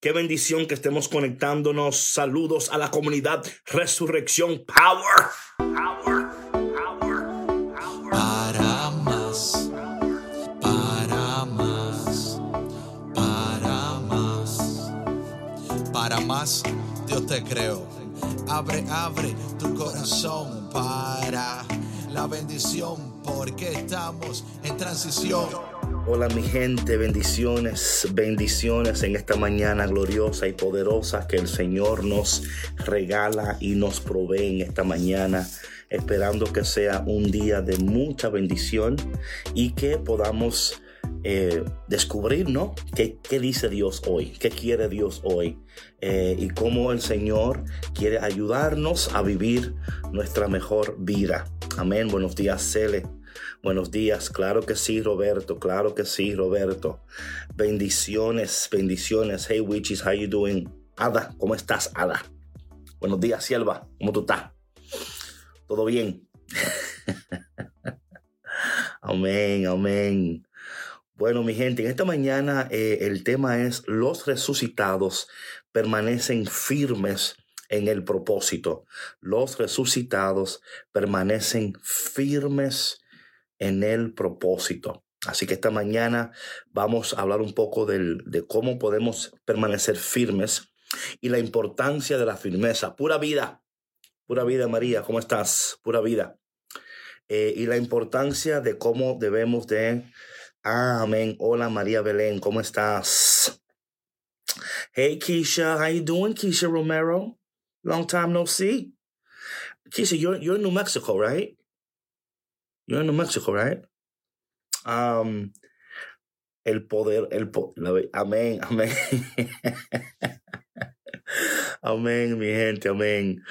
Qué bendición que estemos conectándonos. Saludos a la comunidad Resurrección Power. Power. Power. Para más, para más, para más, para más, Dios te creo. Abre, abre tu corazón para la bendición, porque estamos en transición. Hola mi gente, bendiciones, bendiciones en esta mañana gloriosa y poderosa que el Señor nos regala y nos provee en esta mañana, esperando que sea un día de mucha bendición y que podamos eh, descubrir, ¿no? ¿Qué, ¿Qué, dice Dios hoy? ¿Qué quiere Dios hoy? Eh, y cómo el Señor quiere ayudarnos a vivir nuestra mejor vida. Amén. Buenos días, Cele. Buenos días, claro que sí, Roberto, claro que sí, Roberto. Bendiciones, bendiciones. Hey, witches, how you doing? Ada, ¿cómo estás, Ada? Buenos días, Sierva, ¿cómo tú estás? ¿Todo bien? amén, amén. Bueno, mi gente, en esta mañana eh, el tema es los resucitados permanecen firmes en el propósito. Los resucitados permanecen firmes en el propósito. Así que esta mañana vamos a hablar un poco de cómo podemos permanecer firmes y la importancia de la firmeza. Pura vida, pura vida María, ¿cómo estás? Pura vida. Eh, y la importancia de cómo debemos de... amén. Hola María Belén, ¿cómo estás? Hey Keisha, how you doing, Keisha Romero? Long time no see. Keisha, you're, you're in New Mexico, right? You're in Mexico, right? Um, el poder, el po la, amén, amén. amén, mi gente, amén.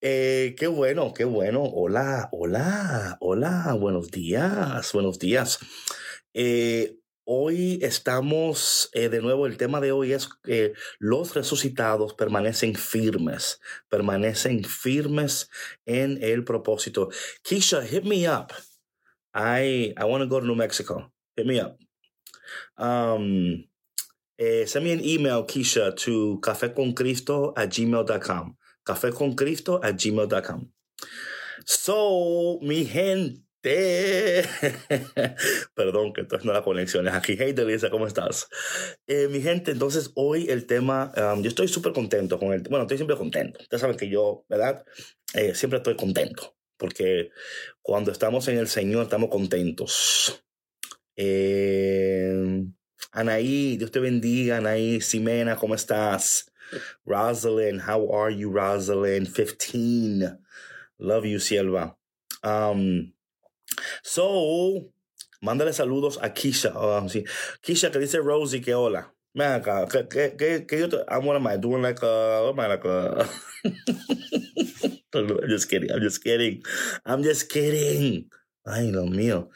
Eh, qué bueno, qué bueno. Hola, hola, hola, buenos días, buenos días. Eh, Hoy estamos, eh, de nuevo, el tema de hoy es que los resucitados permanecen firmes, permanecen firmes en el propósito. Keisha, hit me up. I, I want to go to New Mexico. Hit me up. Um, eh, send me an email, Keisha, to cafeconcristo at gmail.com. Cafeconcristo at gmail.com. So, mi gente. Perdón que entonces no la conexión es aquí. Hey, Delisa, ¿cómo estás? Eh, mi gente, entonces hoy el tema, um, yo estoy súper contento con el, bueno, estoy siempre contento. Ustedes saben que yo, ¿verdad? Eh, siempre estoy contento, porque cuando estamos en el Señor estamos contentos. Eh, Anaí, Dios te bendiga, Anaí, Simena, ¿cómo estás? Rosalind, how are you, Rosalind? 15. Love you, Silva. Um, So, mándale saludos a Kisha. Sí. Kisha, que dice Rosie que hola. Ven acá, que, que, que, que yo te, I'm what am I doing like a, like a... I'm just kidding, I'm just kidding. I'm just kidding. Ay, Dios mío.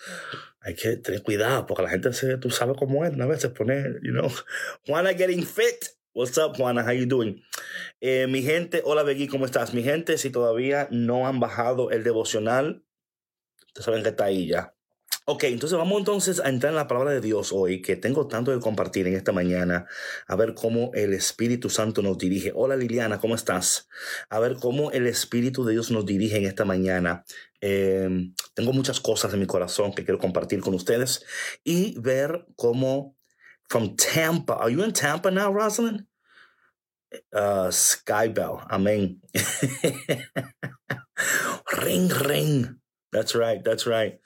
Hay que tener cuidado porque la gente se, tú sabes cómo es, a veces pone, you know, Juana getting fit. What's up, Juana? How you doing? Eh, mi gente, hola, Begui, ¿cómo estás? Mi gente, si todavía no han bajado el devocional, Ustedes saben que está ahí ya. Ok, entonces vamos entonces a entrar en la palabra de Dios hoy, que tengo tanto que compartir en esta mañana, a ver cómo el Espíritu Santo nos dirige. Hola Liliana, ¿cómo estás? A ver cómo el Espíritu de Dios nos dirige en esta mañana. Eh, tengo muchas cosas en mi corazón que quiero compartir con ustedes y ver cómo, from Tampa, ¿are you in Tampa now, Rosalind? Uh, Skybell, amén. ring, ring. That's right, that's right.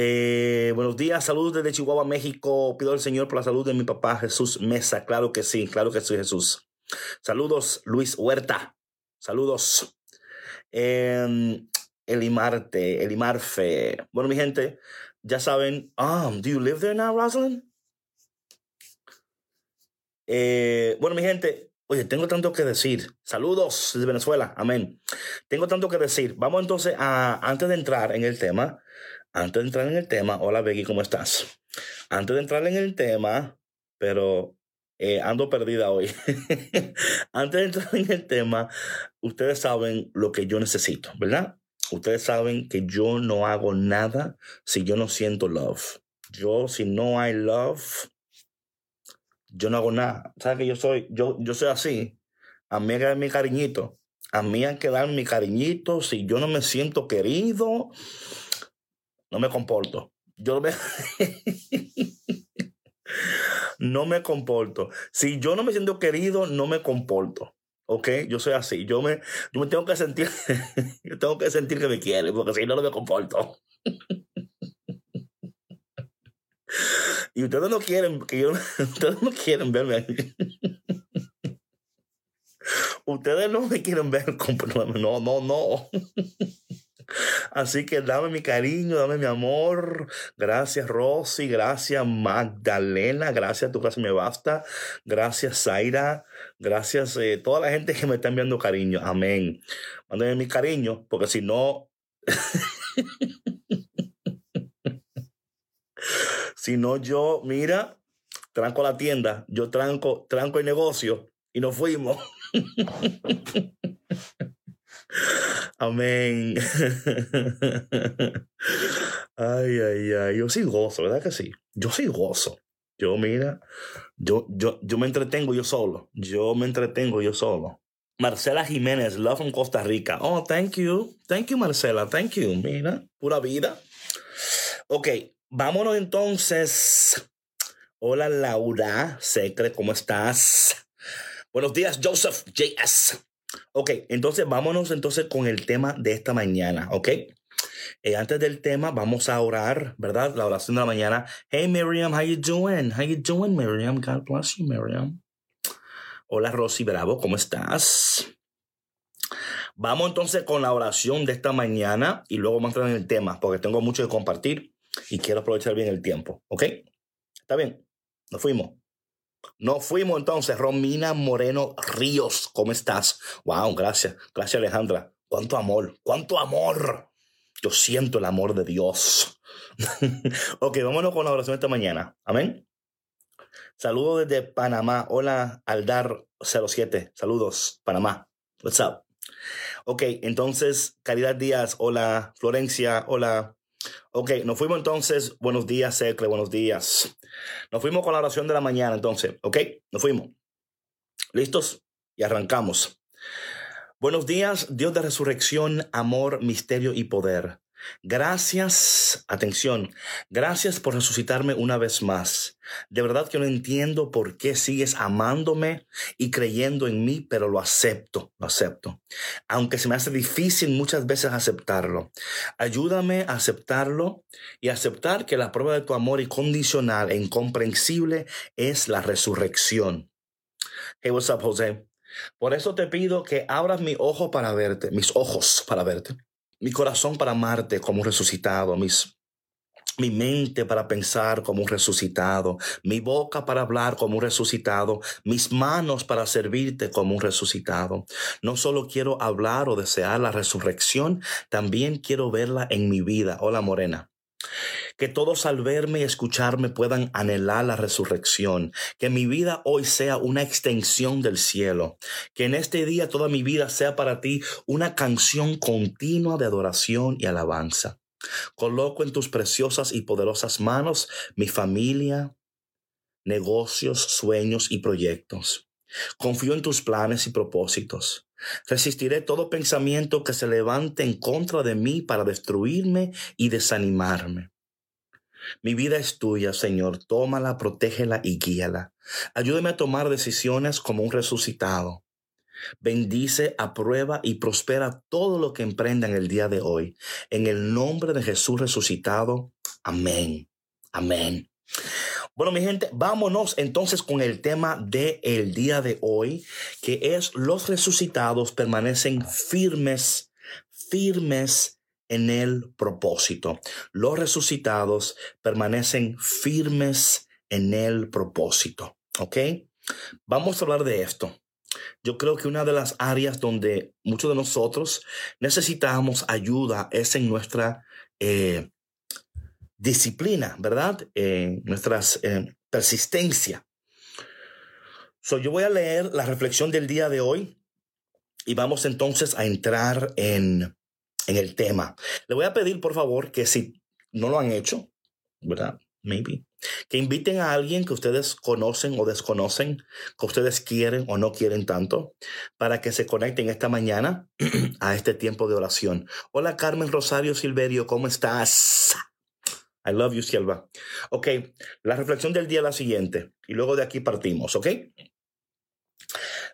Eh, buenos días, saludos desde Chihuahua, México. Pido al Señor por la salud de mi papá Jesús Mesa. Claro que sí, claro que sí, Jesús. Saludos, Luis Huerta. Saludos. Eh, Elimarte, Elimarfe. Bueno, mi gente, ya saben. Um, do you live there now, Rosalind? Eh, bueno, mi gente, Oye, tengo tanto que decir. Saludos desde Venezuela. Amén. Tengo tanto que decir. Vamos entonces a, antes de entrar en el tema, antes de entrar en el tema, hola Becky, ¿cómo estás? Antes de entrar en el tema, pero eh, ando perdida hoy. antes de entrar en el tema, ustedes saben lo que yo necesito, ¿verdad? Ustedes saben que yo no hago nada si yo no siento love. Yo, si no hay love, yo no hago nada. ¿Sabes que yo soy, yo, yo soy así? A mí hay que dar mi cariñito. A mí hay que dar mi cariñito. Si yo no me siento querido, no me comporto. Yo me... no me comporto. Si yo no me siento querido, no me comporto. ¿Ok? Yo soy así. Yo me, yo me tengo que sentir, yo tengo que sentir que me quiere, porque si no, no me comporto. y ustedes no quieren, que yo, ustedes no quieren verme ustedes no me quieren ver no, no, no. Así que dame mi cariño, dame mi amor. Gracias Rosy, gracias Magdalena, gracias tu casa me basta. Gracias Zaira, gracias eh, toda la gente que me está enviando cariño. Amén. Mándame mi cariño, porque si no... si no yo, mira, tranco la tienda, yo tranco, tranco el negocio y nos fuimos. Amén. Ay, ay, ay. Yo sí gozo, ¿verdad que sí? Yo sí gozo. Yo, mira, yo, yo, yo me entretengo yo solo. Yo me entretengo yo solo. Marcela Jiménez, Love from Costa Rica. Oh, thank you. Thank you, Marcela. Thank you. Mira, pura vida. Ok, vámonos entonces. Hola, Laura Secre, ¿cómo estás? Buenos días, Joseph JS. Ok, entonces vámonos entonces con el tema de esta mañana, ¿ok? Eh, antes del tema, vamos a orar, ¿verdad? La oración de la mañana. Hey Miriam, how you doing? How you doing, Miriam? God bless you, Miriam. Hola Rosy Bravo, ¿cómo estás? Vamos entonces con la oración de esta mañana y luego vamos a entrar en el tema, porque tengo mucho que compartir y quiero aprovechar bien el tiempo, ¿ok? ¿Está bien? Nos fuimos. Nos fuimos entonces, Romina Moreno Ríos, ¿cómo estás? Wow, gracias, gracias Alejandra. Cuánto amor, cuánto amor. Yo siento el amor de Dios. ok, vámonos con la oración esta mañana. Amén. Saludos desde Panamá. Hola, Aldar 07. Saludos, Panamá. What's up? Ok, entonces, Caridad Díaz. Hola, Florencia. Hola. Ok, nos fuimos entonces. Buenos días, Secle. Buenos días. Nos fuimos con la oración de la mañana entonces. Ok, nos fuimos. ¿Listos? Y arrancamos. Buenos días, Dios de resurrección, amor, misterio y poder. Gracias, atención, gracias por resucitarme una vez más. De verdad que no entiendo por qué sigues amándome y creyendo en mí, pero lo acepto, lo acepto. Aunque se me hace difícil muchas veces aceptarlo. Ayúdame a aceptarlo y aceptar que la prueba de tu amor incondicional e incomprensible es la resurrección. Hey, what's up, José? Por eso te pido que abras mi ojo para verte, mis ojos para verte mi corazón para amarte como un resucitado, mis, mi mente para pensar como un resucitado, mi boca para hablar como un resucitado, mis manos para servirte como un resucitado. No solo quiero hablar o desear la resurrección, también quiero verla en mi vida. Hola Morena. Que todos al verme y escucharme puedan anhelar la resurrección. Que mi vida hoy sea una extensión del cielo. Que en este día toda mi vida sea para ti una canción continua de adoración y alabanza. Coloco en tus preciosas y poderosas manos mi familia, negocios, sueños y proyectos. Confío en tus planes y propósitos. Resistiré todo pensamiento que se levante en contra de mí para destruirme y desanimarme. Mi vida es tuya, Señor. Tómala, protégela y guíala. Ayúdame a tomar decisiones como un resucitado. Bendice, aprueba y prospera todo lo que emprenda en el día de hoy. En el nombre de Jesús resucitado. Amén. Amén. Bueno, mi gente, vámonos entonces con el tema del el día de hoy, que es los resucitados permanecen firmes, firmes en el propósito. Los resucitados permanecen firmes en el propósito. ¿Ok? Vamos a hablar de esto. Yo creo que una de las áreas donde muchos de nosotros necesitamos ayuda es en nuestra eh, disciplina, ¿verdad? En nuestras eh, persistencia. So, yo voy a leer la reflexión del día de hoy y vamos entonces a entrar en, en el tema. Le voy a pedir, por favor, que si no lo han hecho, ¿verdad? maybe. Que inviten a alguien que ustedes conocen o desconocen, que ustedes quieren o no quieren tanto, para que se conecten esta mañana a este tiempo de oración. Hola Carmen Rosario Silverio, ¿cómo estás? I love you, Silva. Ok, la reflexión del día es la siguiente, y luego de aquí partimos, ¿ok?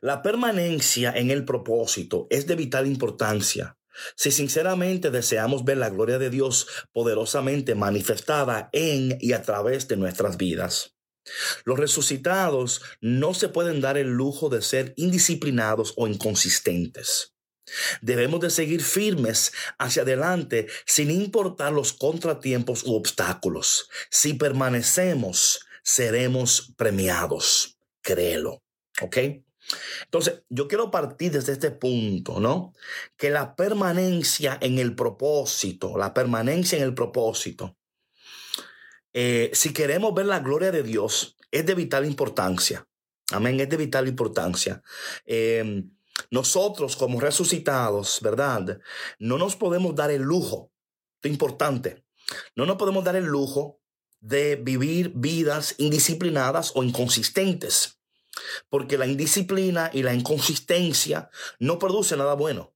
La permanencia en el propósito es de vital importancia si sinceramente deseamos ver la gloria de Dios poderosamente manifestada en y a través de nuestras vidas. Los resucitados no se pueden dar el lujo de ser indisciplinados o inconsistentes. Debemos de seguir firmes hacia adelante sin importar los contratiempos u obstáculos. Si permanecemos, seremos premiados. Créelo. ¿Ok? Entonces, yo quiero partir desde este punto, ¿no? Que la permanencia en el propósito, la permanencia en el propósito, eh, si queremos ver la gloria de Dios, es de vital importancia. Amén, es de vital importancia. Em, nosotros como resucitados, ¿verdad? No nos podemos dar el lujo, es importante, no nos podemos dar el lujo de vivir vidas indisciplinadas o inconsistentes. Porque la indisciplina y la inconsistencia no produce nada bueno.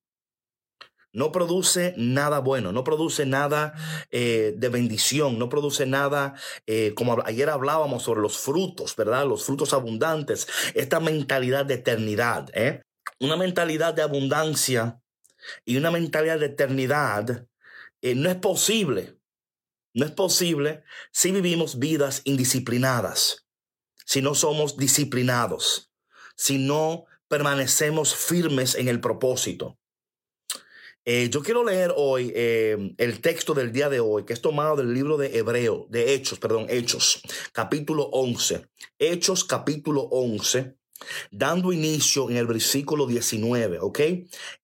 No produce nada bueno, no produce nada eh, de bendición, no produce nada, eh, como ayer hablábamos sobre los frutos, ¿verdad? Los frutos abundantes, esta mentalidad de eternidad, ¿eh? Una mentalidad de abundancia y una mentalidad de eternidad no es posible, no es posible si vivimos vidas indisciplinadas si no somos disciplinados, si no permanecemos firmes en el propósito. Eh, yo quiero leer hoy eh, el texto del día de hoy, que es tomado del libro de Hebreo, de Hechos, perdón, Hechos, capítulo 11. Hechos, capítulo 11, dando inicio en el versículo 19, ¿ok?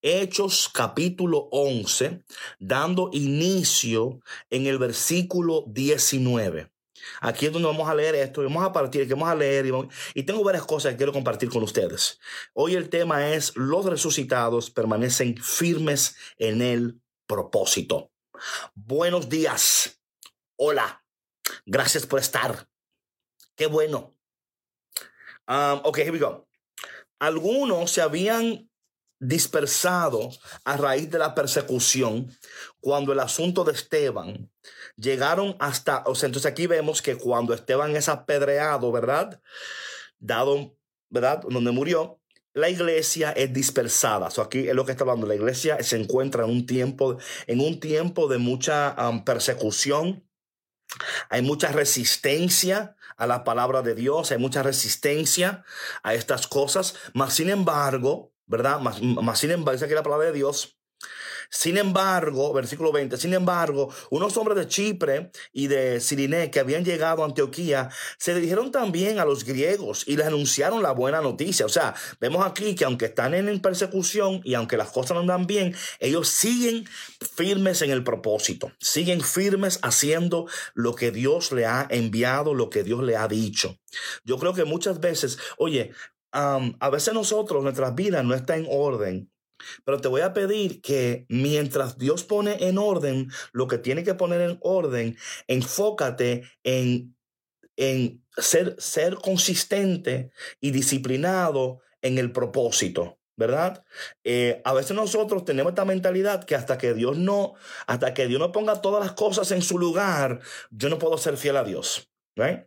Hechos, capítulo 11, dando inicio en el versículo 19. Aquí es donde vamos a leer esto, vamos a partir, que vamos a leer y, tengo varias cosas que quiero compartir con ustedes. Hoy el tema es los resucitados permanecen firmes en el propósito. Buenos días. Hola. Gracias por estar. Qué bueno. Um, ok, here we go. Algunos se habían dispersado a raíz de la persecución cuando el asunto de Esteban llegaron hasta, o sea, entonces aquí vemos que cuando Esteban es apedreado, ¿verdad? Dado, ¿verdad? Donde murió, la iglesia es dispersada. So aquí es lo que está hablando. La iglesia se encuentra en un tiempo, en un tiempo de mucha persecución. Hay mucha resistencia a la palabra de Dios, hay mucha resistencia a estas cosas, mas sin embargo, ¿verdad? Más sin embargo, dice aquí la palabra de Dios. Sin embargo, versículo 20, sin embargo, unos hombres de Chipre y de Siriné que habían llegado a Antioquía se dirigieron también a los griegos y les anunciaron la buena noticia. O sea, vemos aquí que aunque están en persecución y aunque las cosas no andan bien, ellos siguen firmes en el propósito, siguen firmes haciendo lo que Dios le ha enviado, lo que Dios le ha dicho. Yo creo que muchas veces, oye, a veces nosotros, nuestras vidas no está en orden. Pero te voy a pedir que mientras Dios pone en orden lo que tiene que poner en orden, enfócate en, en ser, ser consistente y disciplinado en el propósito. ¿verdad? Eh, a veces nosotros tenemos esta mentalidad que hasta que Dios no, hasta que Dios no ponga todas las cosas en su lugar, yo no puedo ser fiel a Dios, right?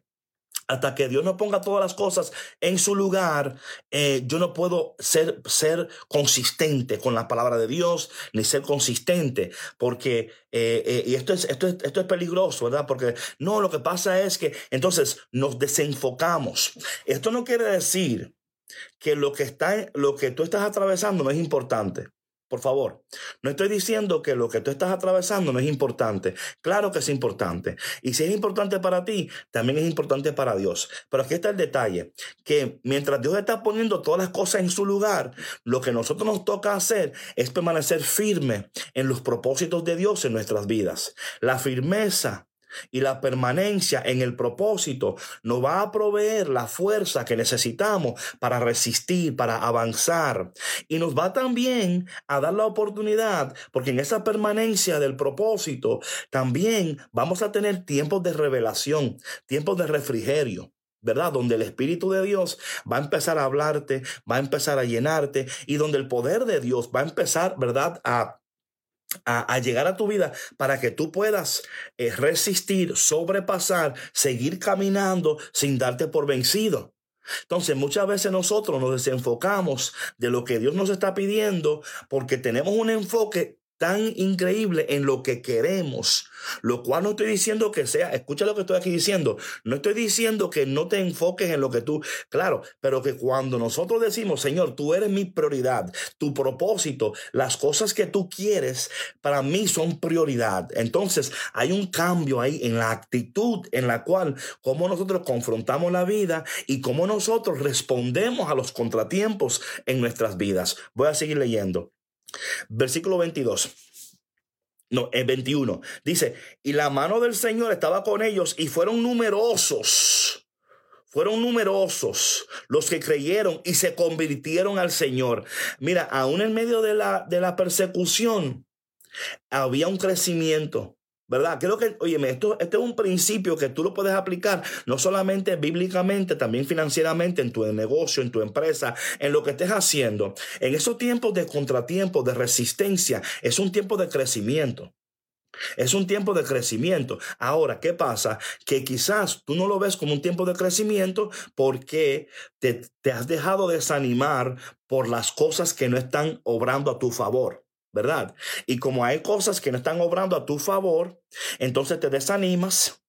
Hasta que Dios no ponga todas las cosas en su lugar, eh, yo no puedo ser, ser consistente con la palabra de Dios, ni ser consistente, porque, eh, eh, y esto es, esto, es, esto es peligroso, ¿verdad? Porque no, lo que pasa es que entonces nos desenfocamos. Esto no quiere decir que lo que, está, lo que tú estás atravesando no es importante. Por favor, no estoy diciendo que lo que tú estás atravesando no es importante. Claro que es importante. Y si es importante para ti, también es importante para Dios. Pero aquí está el detalle, que mientras Dios está poniendo todas las cosas en su lugar, lo que nosotros nos toca hacer es permanecer firme en los propósitos de Dios en nuestras vidas. La firmeza y la permanencia en el propósito nos va a proveer la fuerza que necesitamos para resistir, para avanzar. Y nos va también a dar la oportunidad, porque en esa permanencia del propósito también vamos a tener tiempos de revelación, tiempos de refrigerio. ¿verdad? Donde el Espíritu de Dios va a empezar a hablarte, va a empezar a llenarte y donde el poder de Dios va a empezar, ¿verdad? A a, llegar a tu vida para que tú puedas eh, resistir, sobrepasar, seguir caminando sin darte por vencido. Entonces muchas veces nosotros nos desenfocamos de lo que Dios nos está pidiendo porque tenemos un enfoque tan increíble en lo que queremos, lo cual no estoy diciendo que sea, escucha lo que estoy aquí diciendo, no estoy diciendo que no te enfoques en lo que tú, claro, pero que cuando nosotros decimos, Señor, tú eres mi prioridad, tu propósito, las cosas que tú quieres, para mí son prioridad. Entonces hay un cambio ahí en la actitud en la cual, cómo nosotros confrontamos la vida y cómo nosotros respondemos a los contratiempos en nuestras vidas. Voy a seguir leyendo. Versículo 22. No, en 21. Dice, y la mano del Señor estaba con ellos y fueron numerosos. Fueron numerosos los que creyeron y se convirtieron al Señor. Mira, aún en medio de la, de la persecución, había un crecimiento. ¿Verdad? Creo que, oye, esto, este es un principio que tú lo puedes aplicar no solamente bíblicamente, también financieramente, en tu negocio, en tu empresa, en lo que estés haciendo. En esos tiempos de contratiempo, de resistencia, es un tiempo de crecimiento. Es un tiempo de crecimiento. Ahora, ¿qué pasa? Que quizás tú no lo ves como un tiempo de crecimiento porque te, te has dejado desanimar por las cosas que no están obrando a tu favor. ¿Verdad? Y como hay cosas que no están obrando a tu favor, entonces te desanimas,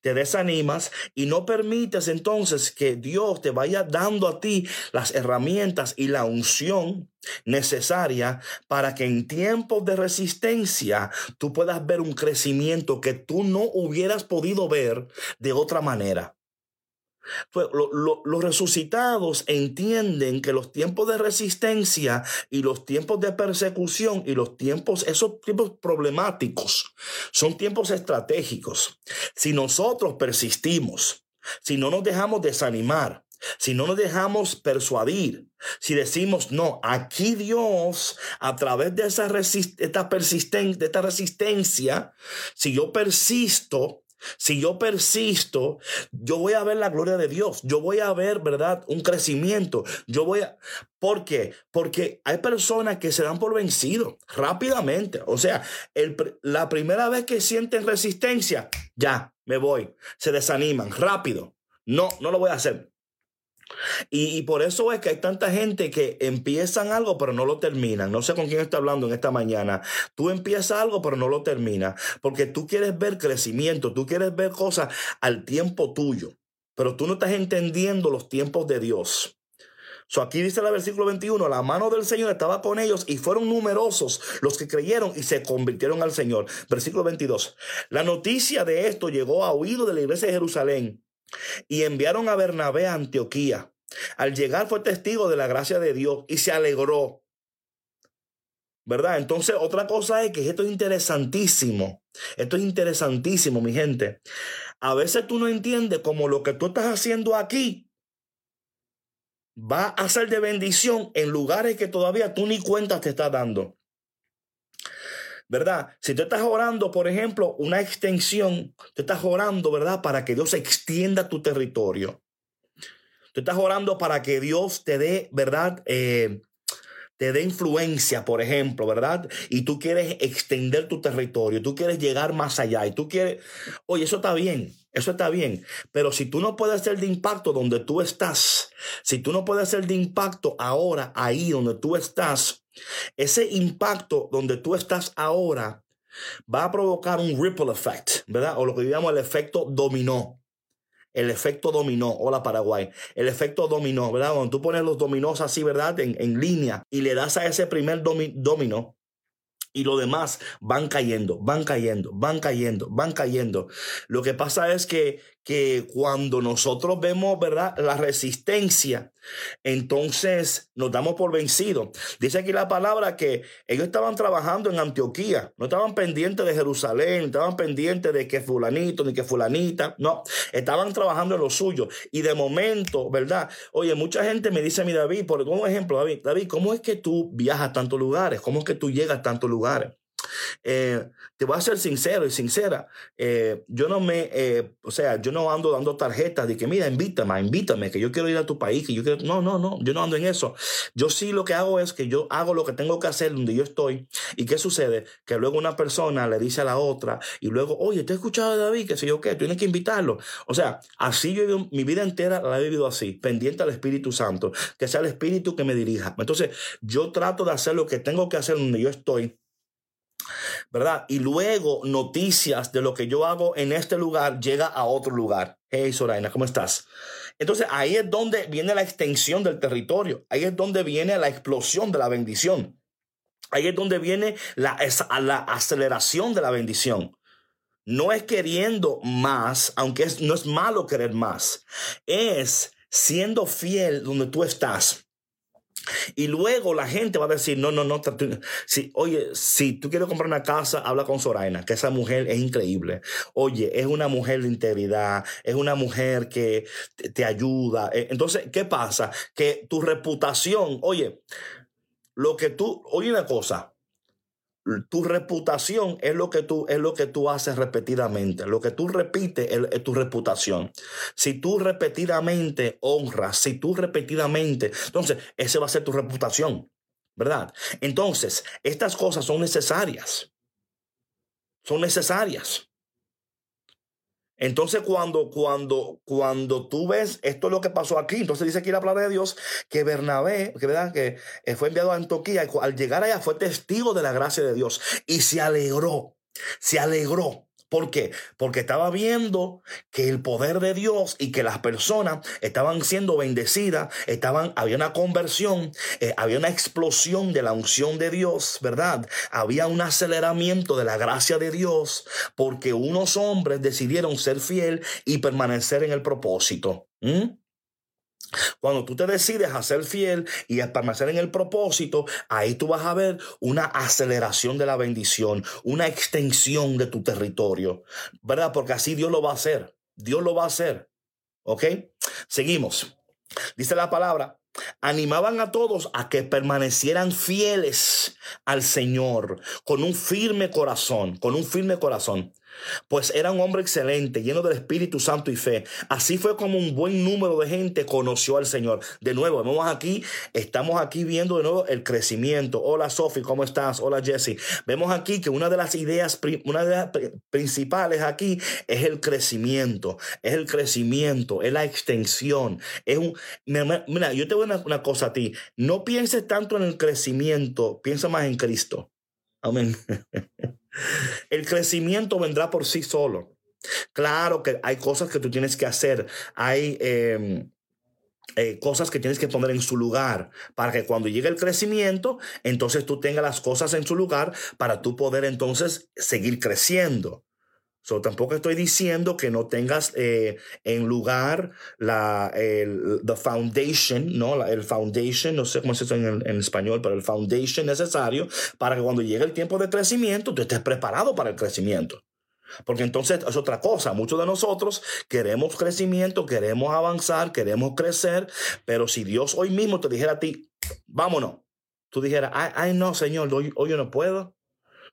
te desanimas y no permites entonces que Dios te vaya dando a ti las herramientas y la unción necesaria para que en tiempos de resistencia tú puedas ver un crecimiento que tú no hubieras podido ver de otra manera. Pues, los resucitados entienden que los tiempos de resistencia y los tiempos de persecución y los tiempos, esos tiempos problemáticos, son tiempos estratégicos. Si nosotros persistimos, si no nos dejamos desanimar, si no nos dejamos persuadir, si decimos, no, aquí Dios, a través de esa esta, de esta resistencia, si yo persisto, si yo persisto, yo voy a ver la gloria de Dios. Yo voy a ver, ¿verdad? Un crecimiento. Yo voy a... ¿Por qué? Porque hay personas que se dan por vencido rápidamente. O sea, el, la primera vez que sienten resistencia, ya, me voy. Se desaniman rápido. No, no lo voy a hacer. Y, por eso es que hay tanta gente que empiezan algo pero no lo terminan. No sé con quién está hablando en esta mañana. Tú empiezas algo pero no lo terminas. Porque tú quieres ver crecimiento, tú quieres ver cosas al tiempo tuyo. Pero tú no estás entendiendo los tiempos de Dios. So aquí dice el versículo 21, la mano del Señor estaba con ellos y fueron numerosos los que creyeron y se convirtieron al Señor. Versículo 22. La noticia de esto llegó a oído de la iglesia de Jerusalén y enviaron a Bernabé a Antioquía. Al llegar fue testigo de la gracia de Dios y se alegró. ¿Verdad? Entonces, otra cosa es que esto es interesantísimo. Esto es interesantísimo, mi gente. A veces tú no entiendes cómo lo que tú estás haciendo aquí va a ser de bendición en lugares que todavía tú ni cuenta te estás dando. ¿Verdad? Si tú estás orando, por ejemplo, una extensión, tú estás orando, ¿verdad? Para que Dios extienda tu territorio. Tú estás orando para que Dios te dé, ¿verdad? Eh, te dé influencia, por ejemplo, ¿verdad? Y tú quieres extender tu territorio, tú quieres llegar más allá y tú quieres, oye, eso está bien, eso está bien, pero si tú no puedes ser de impacto donde tú estás, si tú no puedes ser de impacto ahora, ahí donde tú estás, ese impacto donde tú estás ahora va a provocar un ripple effect, ¿verdad? O lo que llamamos el efecto dominó. El efecto dominó, hola Paraguay, el efecto dominó, ¿verdad? Cuando tú pones los dominós así, ¿verdad? En, en línea y le das a ese primer dominó, y lo demás van cayendo, van cayendo, van cayendo, van cayendo. Lo que pasa es que, que cuando nosotros vemos, ¿verdad? La resistencia, entonces nos damos por vencidos. Dice aquí la palabra que ellos estaban trabajando en Antioquía, no estaban pendientes de Jerusalén, estaban pendientes de que fulanito ni que fulanita, no, estaban trabajando en lo suyo. Y de momento, ¿verdad? Oye, mucha gente me dice a mí, David, por un ejemplo, David, David, ¿cómo es que tú viajas a tantos lugares? ¿Cómo es que tú llegas a tantos lugares? Eh, te voy a ser sincero y sincera. Eh, yo no me, eh, o sea, yo no ando dando tarjetas de que, mira, invítame, invítame, que yo quiero ir a tu país, que yo quiero. No, no, no, yo no ando en eso. Yo sí lo que hago es que yo hago lo que tengo que hacer donde yo estoy. ¿Y qué sucede? Que luego una persona le dice a la otra y luego, oye, ¿te he escuchado de David? Que sé yo qué, tienes que invitarlo. O sea, así yo mi vida entera la he vivido así, pendiente al Espíritu Santo, que sea el Espíritu que me dirija. Entonces, yo trato de hacer lo que tengo que hacer donde yo estoy ¿verdad? Y luego noticias de lo que yo hago en este lugar llega a otro lugar. Hey, Soraina, ¿cómo estás? Entonces ahí es donde viene la extensión del territorio, ahí es donde viene la explosión de la bendición, ahí es donde viene la, la aceleración de la bendición. No es queriendo más, aunque no es malo querer más, es siendo fiel donde tú estás. Y luego la gente va a decir, no, no, no, oye, si tú quieres comprar una casa, habla con Soraina, que esa mujer es increíble. Oye, es una mujer de integridad, es una mujer que te, ayuda. Eh, entonces, ¿qué pasa? Que tu reputación, oye, lo que tú, oye una cosa, tu reputación es lo que tú es lo que tú haces repetidamente. Lo que tú repites es, tu reputación. Si tú repetidamente honras, si tú repetidamente, entonces ese va a ser tu reputación, ¿verdad? Entonces, estas cosas son necesarias. Son necesarias. Entonces, cuando, cuando, cuando tú ves esto es lo que pasó aquí, entonces dice aquí la palabra de Dios que Bernabé, que, ¿verdad? que eh, fue enviado a Antioquía, y al llegar allá fue testigo de la gracia de Dios y se alegró, se alegró ¿Por qué? Porque estaba viendo que el poder de Dios y que las personas estaban siendo bendecidas, estaban, había una conversión, eh, había una explosión de la unción de Dios, ¿verdad? Había un aceleramiento de la gracia de Dios porque unos hombres decidieron ser fiel y permanecer en el propósito. Cuando tú te decides a ser fiel y a permanecer en el propósito, ahí tú vas a ver una aceleración de la bendición, una extensión de tu territorio, ¿verdad? Porque así Dios lo va a hacer. Dios lo va a hacer. ¿Ok? Seguimos. Dice la palabra, animaban a todos a que permanecieran fieles al Señor con un firme corazón, con un firme corazón pues era un hombre excelente, lleno del Espíritu Santo y fe. Así fue como un buen número de gente conoció al Señor. De nuevo, vemos aquí, estamos aquí viendo de nuevo el crecimiento. Hola Sophie, ¿cómo estás? Hola Jesse. Vemos aquí que una de las ideas, una de las principales aquí es el crecimiento, es el crecimiento, es la extensión. Es un, mira, yo te voy a una, una cosa a ti. No pienses tanto en el crecimiento, piensa más en Cristo. Amén. El crecimiento vendrá por sí solo. Claro que hay cosas que tú tienes que hacer. Hay em, eh, cosas que tienes que poner en su lugar para que cuando llegue el crecimiento, entonces tú tengas las cosas en su lugar para tú poder entonces seguir creciendo. So, tampoco estoy diciendo que no tengas eh, en lugar la el, the foundation, ¿no? el foundation, no sé cómo se dice en, en, español, pero el foundation necesario para que cuando llegue el tiempo de crecimiento, tú estés preparado para el crecimiento. Porque entonces es otra cosa. Muchos de nosotros queremos crecimiento, queremos avanzar, queremos crecer, pero si Dios hoy mismo te dijera a ti, vámonos, tú dijeras, ay, ay no, Señor, hoy, hoy yo no puedo.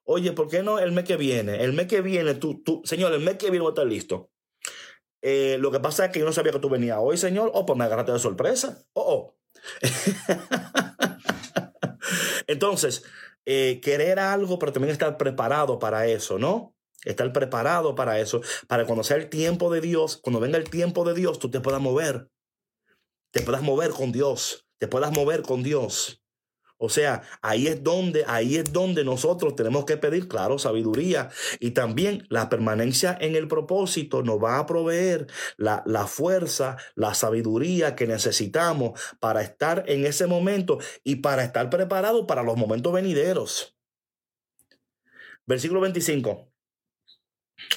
Oye, ¿por qué no el mes que viene? El mes que viene, tú, tú, señor, el mes que viene voy a estar listo. Eh, lo que pasa es que yo no sabía que tú venías hoy, señor. Oh, pues me agarraste de sorpresa. Oh, oh. Entonces, eh, querer algo, pero también estar preparado para eso, ¿no? Estar preparado para eso, para cuando sea el tiempo de Dios, cuando venga el tiempo de Dios, tú te puedas mover. Te puedas mover con Dios. Te puedas mover con Dios. O sea, ahí es donde, ahí es donde nosotros tenemos que pedir, claro, sabiduría. Y también la permanencia en el propósito nos va a proveer la, la fuerza, la sabiduría que necesitamos para estar en ese momento y para estar preparados para los momentos venideros. Versículo 25.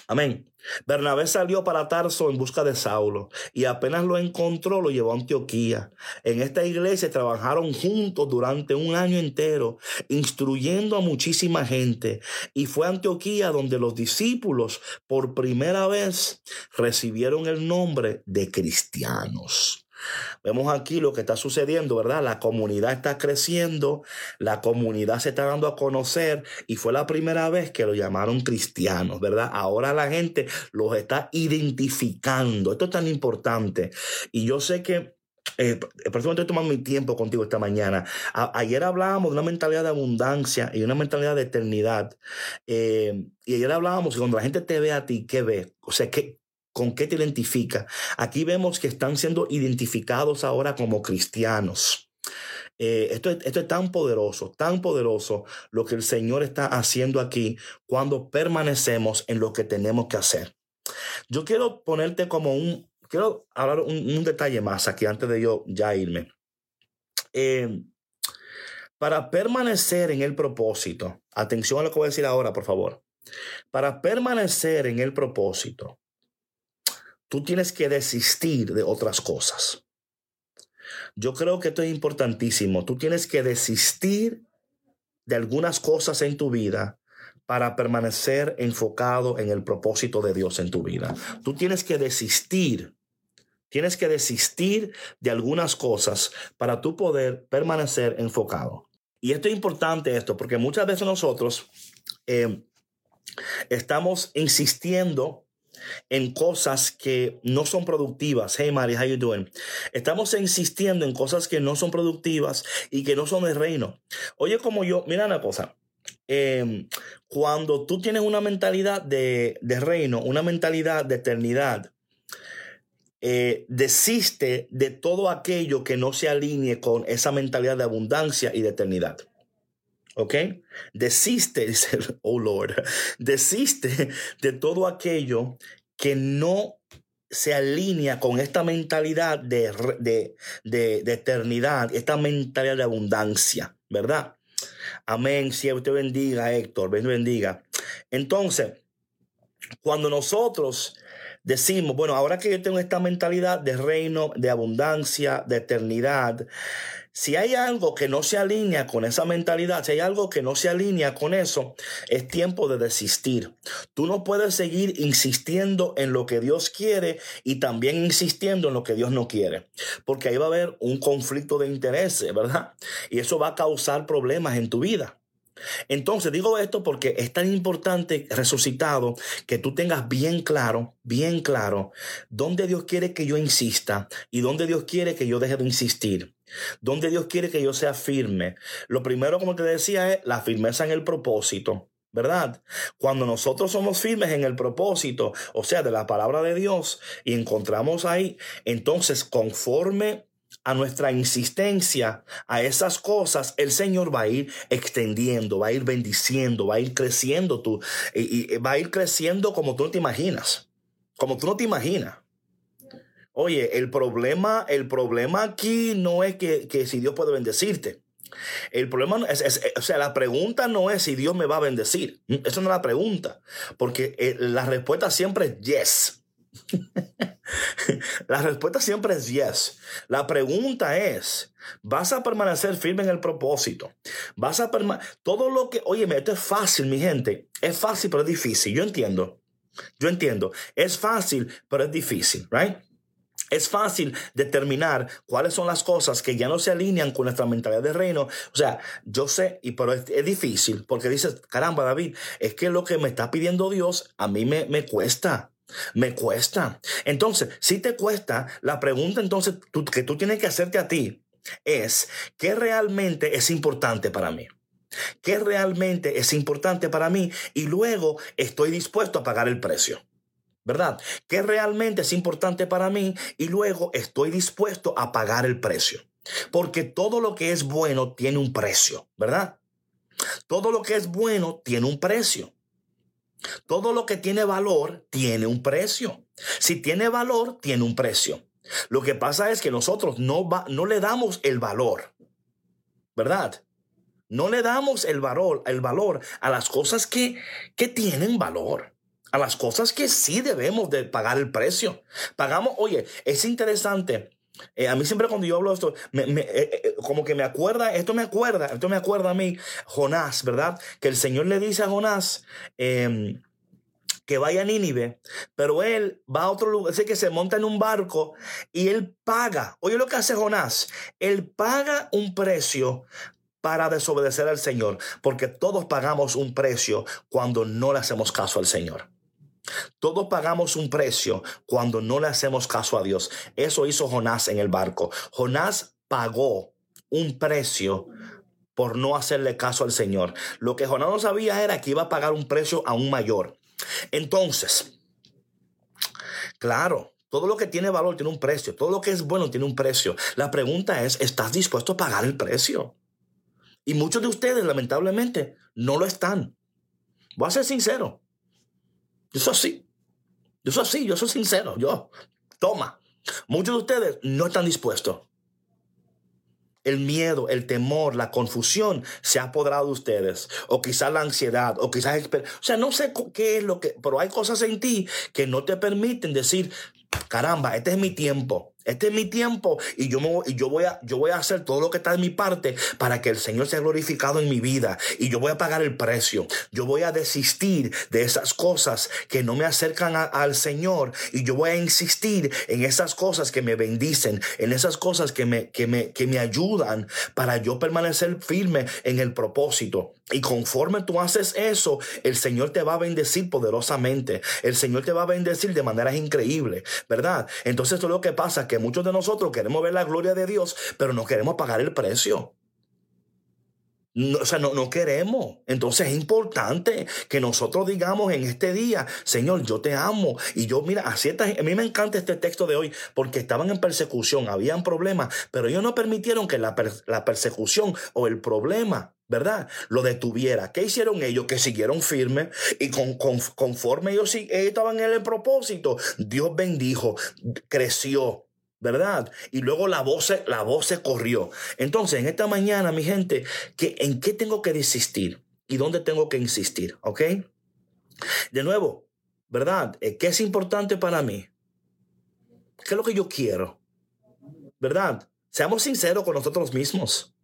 Amén. Bernabé salió para Tarso en busca de Saulo y apenas lo encontró lo llevó a Antioquía. En esta iglesia trabajaron juntos durante un año entero, instruyendo a muchísima gente. Y fue a Antioquía donde los discípulos por primera vez recibieron el nombre de cristianos. Vemos aquí lo que está sucediendo, ¿verdad? La comunidad está creciendo, la comunidad se está dando a conocer y fue la primera vez que lo llamaron cristianos, ¿verdad? Ahora la gente los está identificando. Esto es tan importante. Y yo sé que eh, estoy tomando mi tiempo contigo esta mañana. ayer hablábamos de una mentalidad de abundancia y una mentalidad de eternidad. Eh, y ayer hablábamos que cuando la gente te ve a ti, ¿qué ve? O sea, ¿qué, ¿Con qué te identifica? Aquí vemos que están siendo identificados ahora como cristianos. Eh, esto, esto, es tan poderoso, tan poderoso lo que el Señor está haciendo aquí cuando permanecemos en lo que tenemos que hacer. Yo quiero ponerte como un, quiero hablar un, detalle más aquí antes de yo ya irme. Eh, para permanecer en el propósito, atención a lo que voy a decir ahora, por favor. Para permanecer en el propósito, tú tienes que desistir de otras cosas. Yo creo que esto es importantísimo. Tú tienes que desistir de algunas cosas en tu vida para permanecer enfocado en el propósito de Dios en tu vida. Tú tienes que desistir. Tienes que desistir de algunas cosas para tú poder permanecer enfocado. Y esto es importante esto, porque muchas veces nosotros eh, estamos insistiendo en cosas que no son productivas. Hey, Mari, how you doing? Estamos insistiendo en cosas que no son productivas y que no son de reino. Oye, como yo, mira una cosa. Em, cuando tú tienes una mentalidad de, reino, una mentalidad de eternidad, eh, desiste de todo aquello que no se alinee con esa mentalidad de abundancia y de eternidad. ¿Ok? Desiste, dice, oh Lord, desiste de todo aquello que no se alinea con esta mentalidad de, de, de, eternidad, esta mentalidad de abundancia, ¿verdad? Amén. Si usted bendiga, Héctor, bendiga. Entonces, cuando nosotros decimos, bueno, ahora que yo tengo esta mentalidad de reino, de abundancia, de eternidad, si hay algo que no se alinea con esa mentalidad, si hay algo que no se alinea con eso, es tiempo de desistir. Tú no puedes seguir insistiendo en lo que Dios quiere y también insistiendo en lo que Dios no quiere, porque ahí va a haber un conflicto de intereses, ¿verdad? Y eso va a causar problemas en tu vida. Entonces digo esto porque es tan importante resucitado que tú tengas bien claro, bien claro, dónde Dios quiere que yo insista y dónde Dios quiere que yo deje de insistir. Dónde Dios quiere que yo sea firme. Lo primero, como te decía, es la firmeza en el propósito. ¿verdad? Cuando nosotros somos firmes en el propósito, o sea, de la palabra de Dios, y encontramos ahí, entonces conforme a nuestra insistencia a esas cosas, el Señor va a ir extendiendo, va a ir bendiciendo, va a ir creciendo tú, y, va a ir creciendo como tú no te imaginas, como tú no te imaginas. Oye, el problema, el problema aquí no es que, si Dios puede bendecirte. El problema es, o sea, la pregunta no es si Dios me va a bendecir. Esa no es la pregunta, porque eh, la respuesta siempre es yes. La respuesta siempre es yes. La pregunta es, ¿vas a permanecer firme en el propósito? ¿Vas a todo lo que, oye, esto es fácil, mi gente. Es fácil, pero es difícil. Yo entiendo. Yo entiendo. Es fácil, pero es difícil, right? Es fácil determinar cuáles son las cosas que ya no se alinean con nuestra mentalidad de reino. O sea, yo sé, y pero es, difícil porque dices, caramba, David, es que lo que me está pidiendo Dios a mí me, me cuesta. Me cuesta. Entonces, si te cuesta, la pregunta entonces que tú tienes que hacerte a ti es, ¿qué realmente es importante para mí? ¿Qué realmente es importante para mí? Y luego estoy dispuesto a pagar el precio. ¿Verdad? ¿Qué realmente es importante para mí? Y luego estoy dispuesto a pagar el precio. Porque todo lo que es bueno tiene un precio, ¿verdad? Todo lo que es bueno tiene un precio. Todo lo que tiene valor tiene un precio. Si tiene valor, tiene un precio. Lo que pasa es que nosotros no, no le damos el valor, ¿verdad? No le damos el valor, el valor a las cosas que, que tienen valor. a las cosas que sí debemos de pagar el precio. Pagamos, oye, es interesante. Eh, a mí siempre cuando yo hablo esto, me, eh, eh, como que me acuerda, esto me acuerda, esto me acuerda a mí, Jonás, ¿verdad? Que el Señor le dice a Jonás em, que vaya a Nínive, pero él va a otro lugar, así que se monta en un barco y él paga. Oye lo que hace Jonás, él paga un precio para desobedecer al Señor, porque todos pagamos un precio cuando no le hacemos caso al Señor. Todos pagamos un precio cuando no le hacemos caso a Dios. Eso hizo Jonás en el barco. Jonás pagó un precio por no hacerle caso al Señor. Lo que Jonás no sabía era que iba a pagar un precio aún mayor. Entonces, claro, todo lo que tiene valor tiene un precio. Todo lo que es bueno tiene un precio. La pregunta es, ¿estás dispuesto a pagar el precio? Y muchos de ustedes, lamentablemente, no lo están. Voy a ser sincero. Yo soy así. Yo soy así, yo soy sincero. Yo, toma. Muchos de ustedes no están dispuestos. El miedo, el temor, la confusión se ha apoderado de ustedes. O quizás la ansiedad, o quizás... O sea, no sé qué es lo que... Pero hay cosas en ti que no te permiten decir, caramba, este es mi tiempo. Este es mi tiempo y yo, me, yo, voy a, yo voy a hacer todo lo que está en mi parte para que el Señor sea glorificado en mi vida y yo voy a pagar el precio. Yo voy a desistir de esas cosas que no me acercan al Señor y yo voy a insistir en esas cosas que me bendicen, en esas cosas que me, que me, que me ayudan para yo permanecer firme en el propósito. Y conforme tú haces eso, el Señor te va a bendecir poderosamente. El Señor te va a bendecir de maneras increíbles, ¿verdad? Entonces, esto es lo que pasa, que muchos de nosotros queremos ver la gloria de Dios, pero no queremos pagar el precio. No, o sea, no, no queremos. Entonces es importante que nosotros digamos en este día, Señor, yo te amo. Y yo, mira, a, a mí me encanta este texto de hoy porque estaban en persecución, habían problemas, pero ellos no permitieron que la, la persecución o el problema ¿verdad? Lo detuviera. ¿Qué hicieron ellos? Que siguieron firmes y con, conforme ellos, ellos estaban en el propósito, Dios bendijo, creció, ¿verdad? Y luego la voz, la voz se corrió. Entonces, en esta mañana, mi gente, ¿en qué tengo que desistir? ¿Y dónde tengo que insistir? ¿Ok? De nuevo, ¿verdad? Eh, ¿Qué es importante para mí? ¿Qué es lo que yo quiero? ¿Verdad? Seamos sinceros con nosotros mismos.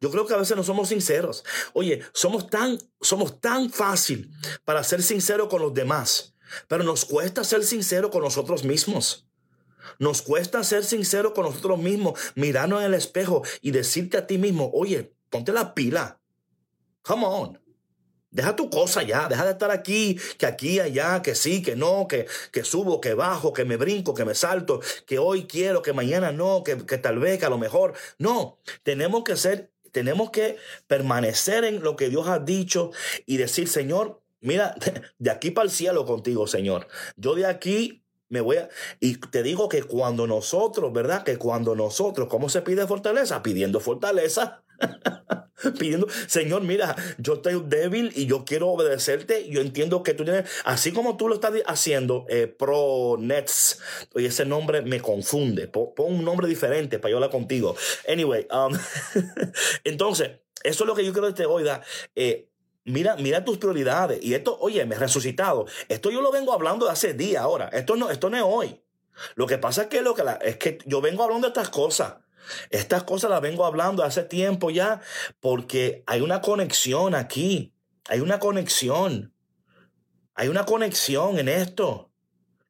Yo creo que a veces no somos sinceros. Oye, somos tan, somos tan fácil para ser sinceros con los demás, pero nos cuesta ser sinceros con nosotros mismos. Nos cuesta ser sinceros con nosotros mismos, mirarnos en el espejo y decirte a ti mismo, oye, ponte la pila. Come on. Deja tu cosa ya, deja de estar aquí, que aquí, allá, que sí, que no, que, que subo, que bajo, que me brinco, que me salto, que hoy quiero, que mañana no, que, que tal vez, que a lo mejor. No, tenemos que ser, tenemos que permanecer en lo que Dios ha dicho y decir, Señor, mira, de aquí para el cielo contigo, Señor. Yo de aquí me voy a, y te digo que cuando nosotros, ¿verdad? Que cuando nosotros, ¿cómo se pide fortaleza? Pidiendo fortaleza. Pidiendo, Señor, mira, yo estoy débil y yo quiero obedecerte. Yo entiendo que tú tienes, así como tú lo estás haciendo, eh, Pro Nets, y ese nombre me confunde. Pon, un nombre diferente para yo hablar contigo. Anyway, um, entonces, eso es lo que yo quiero que te oiga. Eh, Mira, mira tus prioridades. Y esto, oye, me he resucitado. Esto yo lo vengo hablando de hace días ahora. Esto no, esto no es hoy. Lo que pasa es que, lo que es que yo vengo hablando de estas cosas. Estas cosas las vengo hablando hace tiempo ya porque hay una conexión aquí. Hay una conexión. Hay una conexión en esto.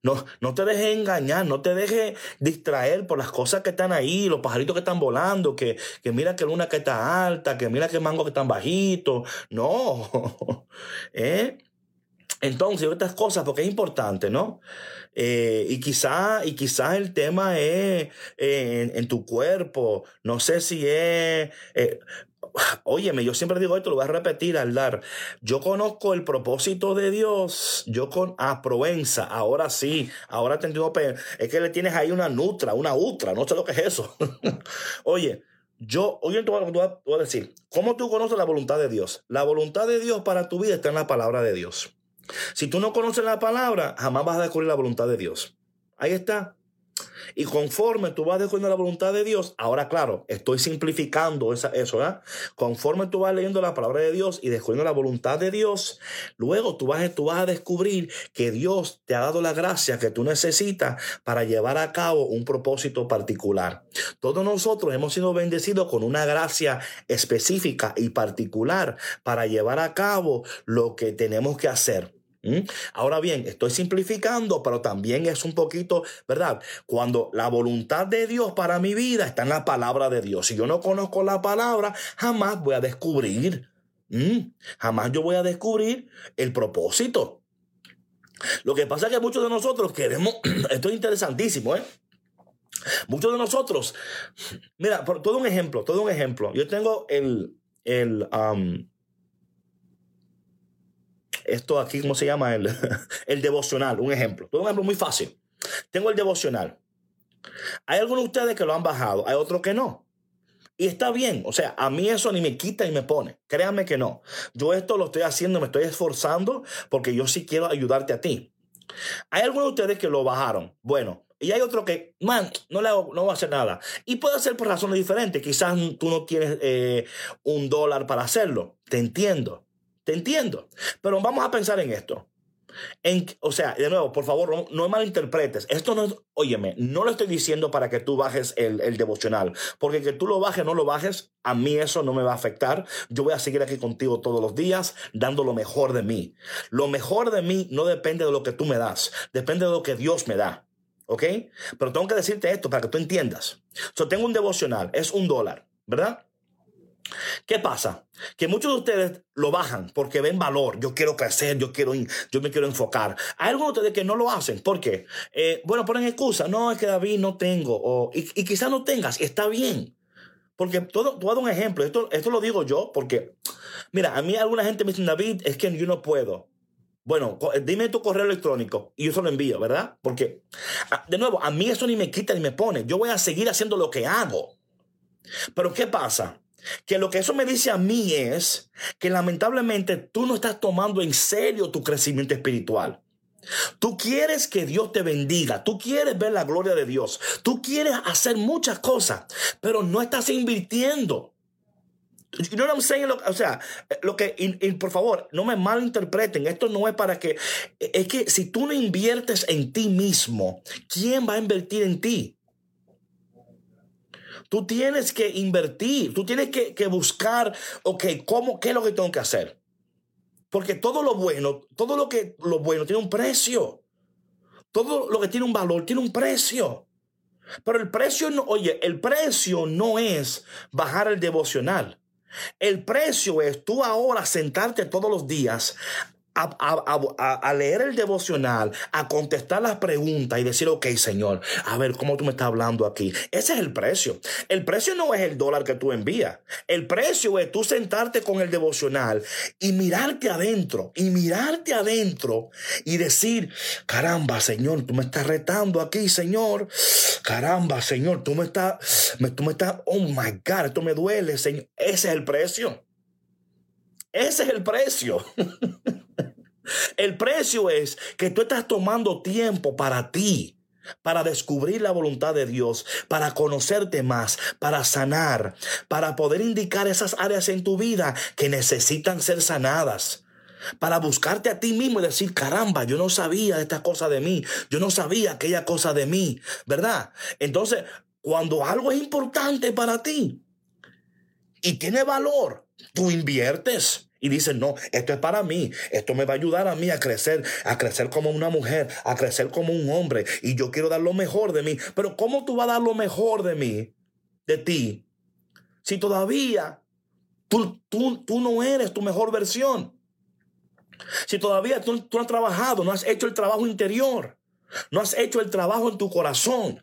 No, no te dejes engañar, no te dejes distraer por las cosas que están ahí, los pajaritos que están volando, que, que mira que luna que está alta, que mira que mango que están bajito. No. ¿Eh? Entonces, estas cosas, porque es importante, ¿no? Eh, y quizá, y quizás el tema es eh, en, tu cuerpo, no sé si es, eh, Óyeme, yo siempre digo esto, lo voy a repetir al dar. Yo conozco el propósito de Dios. Yo con a Provenza, ahora sí, ahora te. Es que le tienes ahí una nutra, una ultra, no sé lo que es eso. Oye, yo, oye, te voy a decir, ¿cómo tú conoces la voluntad de Dios? La voluntad de Dios para tu vida está en la palabra de Dios. Si tú no conoces la palabra, jamás vas a descubrir la voluntad de Dios. Ahí está. Y conforme tú vas descubriendo la voluntad de Dios, ahora claro, estoy simplificando esa, eso, ¿verdad? Conforme tú vas leyendo la palabra de Dios y descubriendo la voluntad de Dios, luego tú vas, tú vas a descubrir que Dios te ha dado la gracia que tú necesitas para llevar a cabo un propósito particular. Todos nosotros hemos sido bendecidos con una gracia específica y particular para llevar a cabo lo que tenemos que hacer. ¿Mm? Ahora bien, estoy simplificando, pero también es un poquito, ¿verdad? Cuando la voluntad de Dios para mi vida está en la palabra de Dios. Si yo no conozco la palabra, jamás voy a descubrir, ¿Mm? jamás yo voy a descubrir el propósito. Lo que pasa es que muchos de nosotros queremos, esto es interesantísimo, ¿eh? Muchos de nosotros, mira, por todo un ejemplo, todo un ejemplo. Yo tengo el, el, esto aquí, ¿cómo se llama? El, el devocional, un ejemplo. Un ejemplo muy fácil. Tengo el devocional. Hay algunos de ustedes que lo han bajado, hay otros que no. Y está bien, o sea, a mí eso ni me quita ni me pone. Créanme que no. Yo esto lo estoy haciendo, me estoy esforzando porque yo sí quiero ayudarte a ti. Hay algunos de ustedes que lo bajaron. Bueno, y hay otro que, man, no le hago, no va a hacer nada. Y puede ser por razones diferentes. Quizás tú no tienes eh, un dólar para hacerlo. Te entiendo. Te entiendo. Pero vamos a pensar en esto. O sea, de nuevo, por favor, no, no malinterpretes. Esto no es, óyeme, no lo estoy diciendo para que tú bajes el, el, devocional, porque que tú lo bajes o no lo bajes, a mí eso no me va a afectar. Yo voy a seguir aquí contigo todos los días, dando lo mejor de mí. Lo mejor de mí no depende de lo que tú me das, depende de lo que Dios me da. ¿Ok? Pero tengo que decirte esto para que tú entiendas. Yo tengo un devocional, es un dólar, ¿verdad? ¿Qué pasa? Que muchos de ustedes lo bajan porque ven valor. Yo quiero crecer, yo quiero, yo me quiero enfocar. Hay algunos de ustedes que no lo hacen. ¿Por qué? Eh, bueno, ponen excusa. No, es que David no tengo. O, y, y quizás no tengas. Está bien. Porque todo, todo un ejemplo. Esto, esto lo digo yo porque, mira, a mí alguna gente me dice, David, es que yo no puedo. Bueno, dime tu correo electrónico y yo se lo envío, ¿verdad? Porque, de nuevo, a mí eso ni me quita ni me pone. Yo voy a seguir haciendo lo que hago. Pero ¿qué pasa? Que lo que eso me dice a mí es que lamentablemente tú no estás tomando en serio tu crecimiento espiritual. Tú quieres que Dios te bendiga, tú quieres ver la gloria de Dios, tú quieres hacer muchas cosas, pero no estás invirtiendo. You know what I'm saying? O sea, lo que, y, por favor, no me malinterpreten. Esto no es para que. Es que si tú no inviertes en ti mismo, ¿quién va a invertir en ti? Tú tienes que invertir, tú tienes que, buscar, ok, ¿cómo, ¿qué es lo que tengo que hacer? Porque todo lo bueno, todo lo que lo bueno tiene un precio. Todo lo que tiene un valor tiene un precio. Pero el precio no, oye, el precio no es bajar el devocional. El precio es tú ahora sentarte todos los días a, leer el devocional, a contestar las preguntas y decir, ok, Señor, a ver cómo tú me estás hablando aquí. Ese es el precio. El precio no es el dólar que tú envías. El precio es tú sentarte con el devocional y mirarte adentro, y mirarte adentro y decir, caramba, Señor, tú me estás retando aquí, Señor. Caramba, Señor, tú me estás, tú me estás, oh my God, esto me duele, Señor. Ese es el precio. Ese es el precio. El precio es que tú estás tomando tiempo para ti para descubrir la voluntad de Dios, para conocerte más, para sanar, para poder indicar esas áreas en tu vida que necesitan ser sanadas. Para buscarte a ti mismo y decir, caramba, yo no sabía esta cosa de mí, yo no sabía aquella cosa de mí, ¿verdad? Entonces, cuando algo es importante para ti y tiene valor, tú inviertes. Y dicen, no, esto es para mí, esto me va a ayudar a mí a crecer, a crecer como una mujer, a crecer como un hombre, y yo quiero dar lo mejor de mí. Pero ¿cómo tú vas a dar lo mejor de mí, de ti, si todavía tú, tú, tú no eres tu mejor versión? Si todavía tú, tú no has trabajado, no has hecho el trabajo interior. No has hecho el trabajo en tu corazón.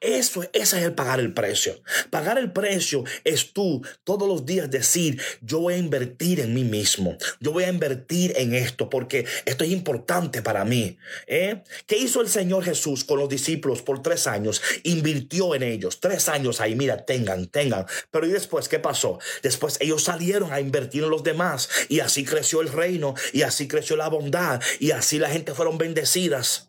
Eso, ese es el pagar el precio. Pagar el precio es tú todos los días decir, yo voy a invertir en mí mismo. Yo voy a invertir en esto porque esto es importante para mí. ¿eh? ¿Qué hizo el Señor Jesús con los discípulos por tres años? Invirtió en ellos. Tres años ahí, mira, tengan, tengan. Pero ¿y después qué pasó? Después ellos salieron a invertir en los demás y así creció el reino y así creció la bondad y así la gente fueron bendecidas.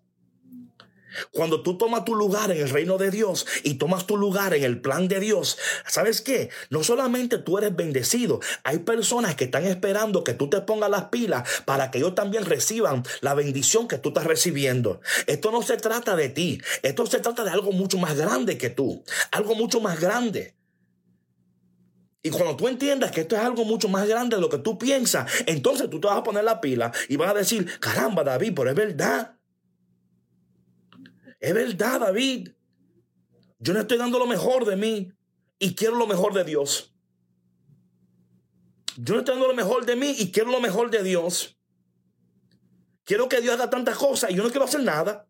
Cuando tú tomas tu lugar en el reino de Dios y tomas tu lugar en el plan de Dios, ¿sabes qué? No solamente tú eres bendecido, hay personas que están esperando que tú te pongas las pilas para que ellos también reciban la bendición que tú estás recibiendo. Esto no se trata de ti, esto se trata de algo mucho más grande que tú, algo mucho más grande. Y cuando tú entiendas que esto es algo mucho más grande de lo que tú piensas, entonces tú te vas a poner la pila y vas a decir, caramba, David, pero es verdad. Es verdad, David. Yo no estoy dando lo mejor de mí y quiero lo mejor de Dios. Yo no estoy dando lo mejor de mí y quiero lo mejor de Dios. Quiero que Dios haga tantas cosas y yo no quiero hacer nada.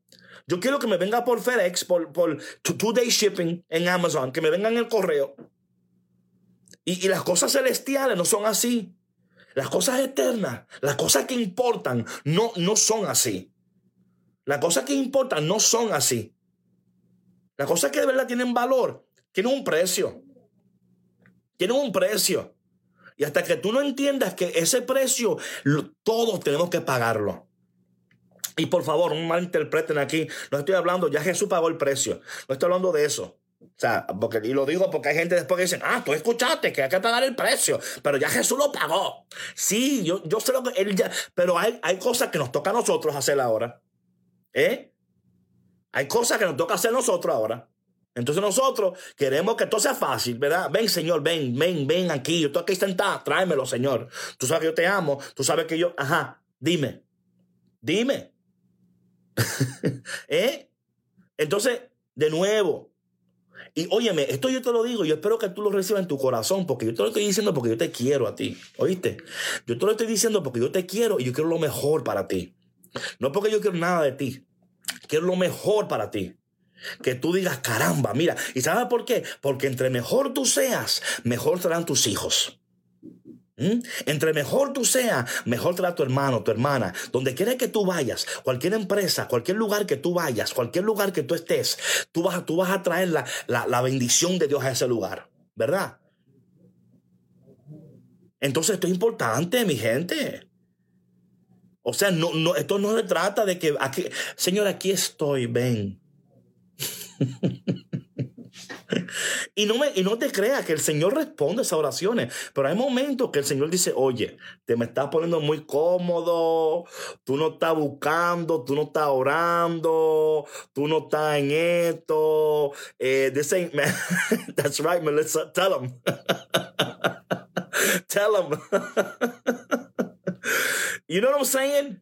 Yo quiero que me venga por FedEx, por, por two day shipping en Amazon, que me venga en el correo. Y, y las cosas celestiales no son así. Las cosas eternas, las cosas que importan, no, no son así. Las cosas que importan no son así. Las cosas que de verdad tienen valor tienen un precio. Tienen un precio. Y hasta que tú no entiendas que ese precio todos tenemos que pagarlo. Y por favor, no malinterpreten aquí. No estoy hablando, ya Jesús pagó el precio. No estoy hablando de eso. O sea, porque, y lo digo porque hay gente después que dicen, ah, tú escuchaste que hay que pagar el precio, pero ya Jesús lo pagó. Sí, yo, yo sé lo que él ya, pero hay, hay cosas que nos toca a nosotros hacer ahora. ¿Eh? Hay cosas que nos toca hacer nosotros ahora. Entonces nosotros queremos que todo sea fácil, ¿verdad? Ven, Señor, ven, ven, ven aquí. Yo estoy aquí sentado, tráemelo, Señor. Tú sabes que yo te amo. Tú sabes que yo, ajá, dime, dime. ¿Eh? Entonces, de nuevo. Y óyeme, esto yo te lo digo, yo espero que tú lo recibas en tu corazón, porque yo te lo estoy diciendo porque yo te quiero a ti. ¿Oíste? Yo te lo estoy diciendo porque yo te quiero y yo quiero lo mejor para ti. No porque yo quiero nada de ti. Quiero lo mejor para ti. Que tú digas, caramba, mira. ¿Y sabes por qué? Porque entre mejor tú seas, mejor serán tus hijos. ¿Mm? Entre mejor tú seas, mejor será tu hermano, tu hermana. Donde quiera que tú vayas, cualquier empresa, cualquier lugar que tú vayas, cualquier lugar que tú estés, tú vas, tú vas a traer la, la bendición de Dios a ese lugar. ¿Verdad? Entonces esto es importante, mi gente. O sea, no, no, esto no se trata de que, aquí, Señor, aquí estoy, ven. y, no me, y no te creas que el Señor responde esas oraciones, pero hay momentos que el Señor dice, oye, te me estás poniendo muy cómodo, tú no estás buscando, tú no estás orando, tú no estás en esto. Eh, this ain't, man. That's right, Melissa, tell them. tell them. You know what I'm saying?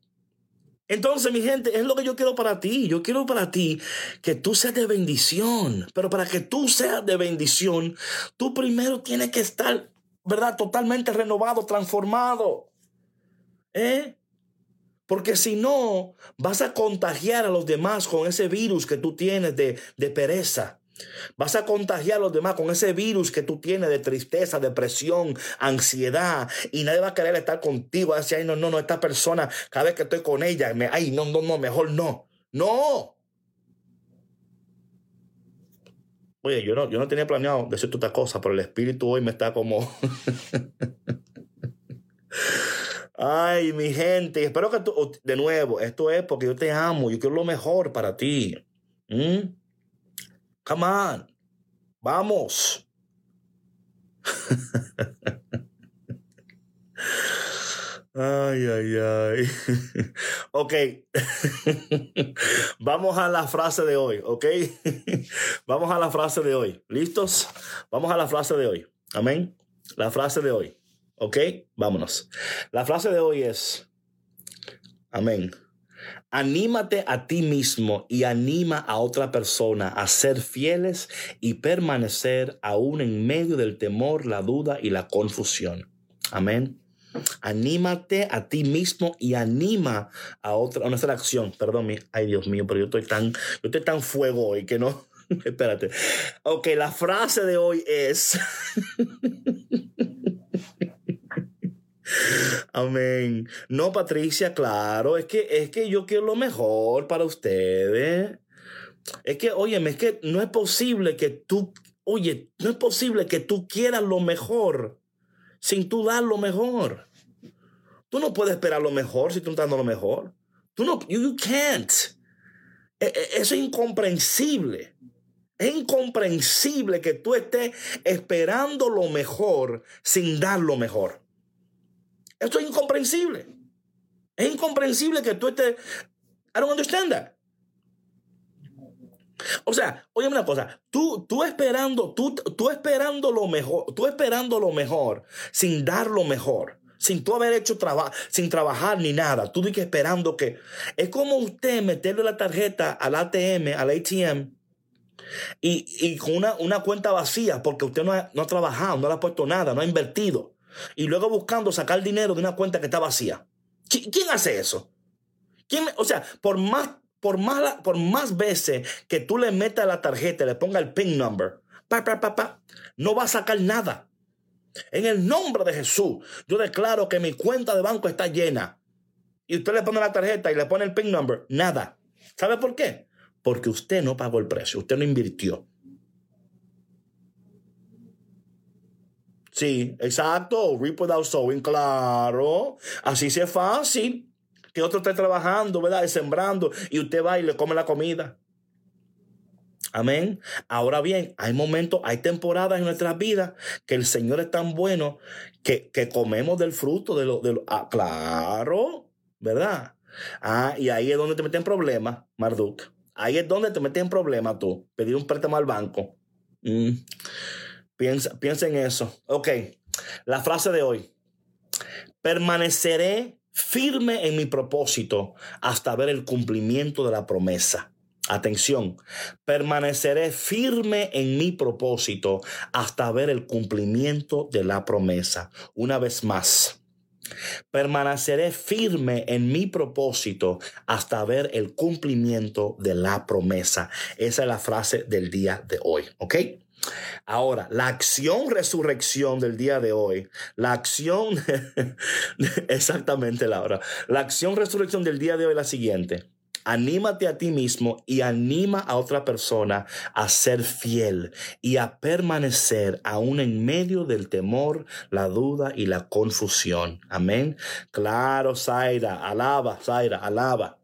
Entonces, mi gente, es lo que yo quiero para ti. Yo quiero para ti que tú seas de bendición. Pero para que tú seas de bendición, tú primero tienes que estar, ¿verdad? Totalmente renovado, transformado. ¿Eh? Porque si no, vas a contagiar a los demás con ese virus que tú tienes de, de pereza. Vas a contagiar a los demás con ese virus que tú tienes de tristeza, depresión, ansiedad. Y nadie va a querer estar contigo. Va a decir, ay, no, no, no, esta persona, cada vez que estoy con ella, me, ay, no, no, no, mejor no. No. Oye, yo no, yo no tenía planeado decirte otra cosa, pero el espíritu hoy me está como. Ay, mi gente, espero que tú, de nuevo, esto es porque yo te amo, yo quiero lo mejor para ti. ¿Mm? Come on. Vamos. Ay, ay, ay. Ok. Vamos a la frase de hoy, ¿ok? Vamos a la frase de hoy. ¿Listos? Vamos a la frase de hoy. Amén. La frase de hoy. ¿Ok? Vámonos. La frase de hoy es, amén. Anímate a ti mismo y anima a otra persona a ser fieles y permanecer aún en medio del temor, la duda y la confusión. Amén. Anímate a ti mismo y anima a otra, a nuestra acción. Perdón, ay Dios mío, pero yo estoy tan, yo estoy tan fuego hoy que no. Espérate. Ok, la frase de hoy es. Amén. No, Patricia, claro, es que, es que yo quiero lo mejor para ustedes. Es que, oye, es que no es posible que tú, oye, no es posible que tú quieras lo mejor sin tú dar lo mejor. Tú no puedes esperar lo mejor si tú no estás dando lo mejor. Tú no, you, can't. E, e, eso es incomprensible. Es incomprensible que tú estés esperando lo mejor sin dar lo mejor. Esto es incomprensible. Es incomprensible que tú estés... I don't understand that. O sea, oye una cosa, tú, tú esperando, tú, tú esperando lo mejor, tú esperando lo mejor sin dar lo mejor, sin tú haber hecho trabajo, sin trabajar ni nada, tú dices esperando que es como usted meterle la tarjeta al ATM, al ATM y, y con una, una, cuenta vacía porque usted no no ha trabajado, no le ha puesto nada, no ha invertido y luego buscando sacar dinero de una cuenta que está vacía. ¿Quién hace eso? ¿Quién, o sea, por más por más, por más veces que tú le metas la tarjeta, le ponga el PIN number, pa, pa, pa, no va a sacar nada. En el nombre de Jesús, yo declaro que mi cuenta de banco está llena. Y usted le pone la tarjeta y le pone el PIN number, nada. ¿Sabe por qué? Porque usted no pagó el precio, usted no invirtió. Sí, exacto. Reap without sowing, claro. Así sí es fácil que otro esté trabajando, ¿verdad? Sembrando, y usted va y le come la comida. Amén. Ahora bien, hay momentos, hay temporadas en nuestras vidas que el Señor es tan bueno que, que comemos del fruto de lo, de lo ah, claro, ¿verdad? Ah, y ahí es donde te meten problemas, Marduk. Ahí es donde te meten en problemas tú, pedir un préstamo al banco. Mm. Piensa, piensa en eso. Ok, la frase de hoy. Permaneceré firme en mi propósito hasta ver el cumplimiento de la promesa. Atención, permaneceré firme en mi propósito hasta ver el cumplimiento de la promesa. Una vez más, permaneceré firme en mi propósito hasta ver el cumplimiento de la promesa. Esa es la frase del día de hoy, ¿ok? Ahora, la acción resurrección del día de hoy, la acción, exactamente Laura, la acción resurrección del día de hoy es la siguiente. Anímate a ti mismo y anima a otra persona a ser fiel y a permanecer aún en medio del temor, la duda y la confusión. Amén. Claro, Zaira, alaba, Zaira, alaba.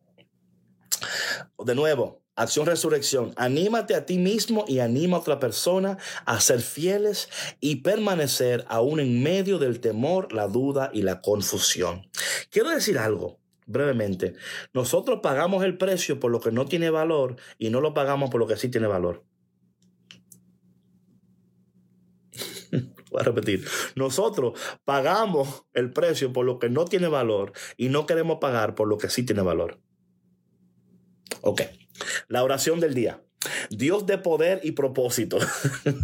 De nuevo, Acción Resurrección. Anímate a ti mismo y anima a otra persona a ser fieles y permanecer aún en medio del temor, la duda y la confusión. Quiero decir algo brevemente. Nosotros pagamos el precio por lo que no tiene valor y no lo pagamos por lo que sí tiene valor. Voy a repetir. Nosotros pagamos el precio por lo que no tiene valor y no queremos pagar por lo que sí tiene valor. Ok. La oración del día. Dios de poder y propósito.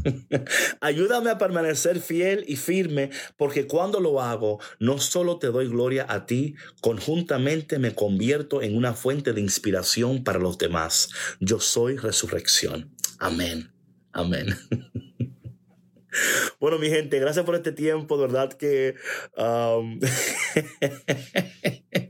Ayúdame a permanecer fiel y firme, porque cuando lo hago, no solo te doy gloria a ti, conjuntamente me convierto en una fuente de inspiración para los demás. Yo soy resurrección. Amén. Amén. Bueno, mi gente, gracias por este tiempo, de verdad que... Um,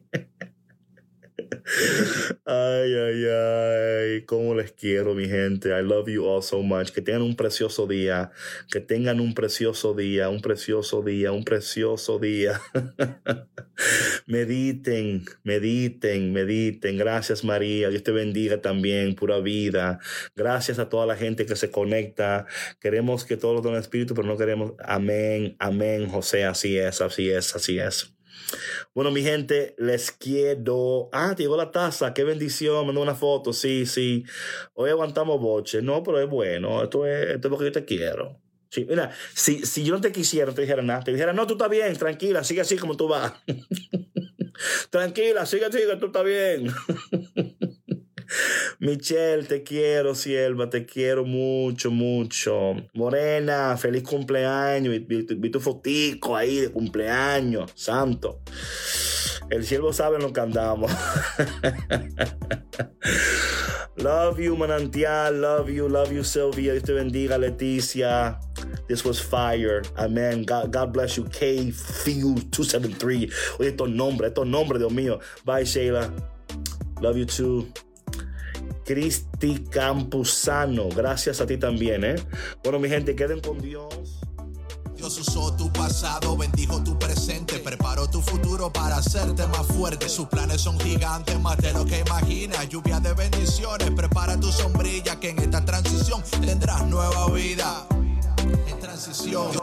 Ay, ay, ay, cómo les quiero, mi gente. I love you all so much. Que tengan un precioso día. Que tengan un precioso día, un precioso día, un precioso día. mediten, mediten, mediten. Gracias, María. Dios te bendiga también, pura vida. Gracias a toda la gente que se conecta. Queremos que todos los el espíritu, pero no queremos. Amén, amén, José. Así es, así es, así es. Bueno, mi gente, les quiero. Ah, te llegó la taza, qué bendición, mandó una foto, sí, sí. Hoy aguantamos boche. No, pero es bueno, esto es, esto es porque yo te quiero. Sí, mira, si, si yo no te quisiera, no te dijera nada. Te dijera, no, tú estás bien, tranquila, sigue así como tú vas. tranquila, sigue así, que tú estás bien. Michelle, te quiero, sierva, te quiero mucho, mucho. Morena, feliz cumpleaños. Vi, tu fotico ahí cumpleaños, santo. El siervo sabe en lo que andamos. love you, manantial. Love you, love you, Sylvia. Dios te bendiga, Leticia. This was fire. Amen. God, God bless you. K Fuse 273. Oye, estos nombres, estos nombres, Dios mío. Bye, Sheila. Love you too. Cristi Campuzano. Gracias a ti también, ¿eh? Bueno, mi gente, queden con Dios. Dios usó tu pasado, bendijo tu presente, preparó tu futuro para hacerte más fuerte. Sus planes son gigantes, más de lo que imaginas. Lluvia de bendiciones, prepara tu sombrilla que en esta transición tendrás nueva vida. En transición.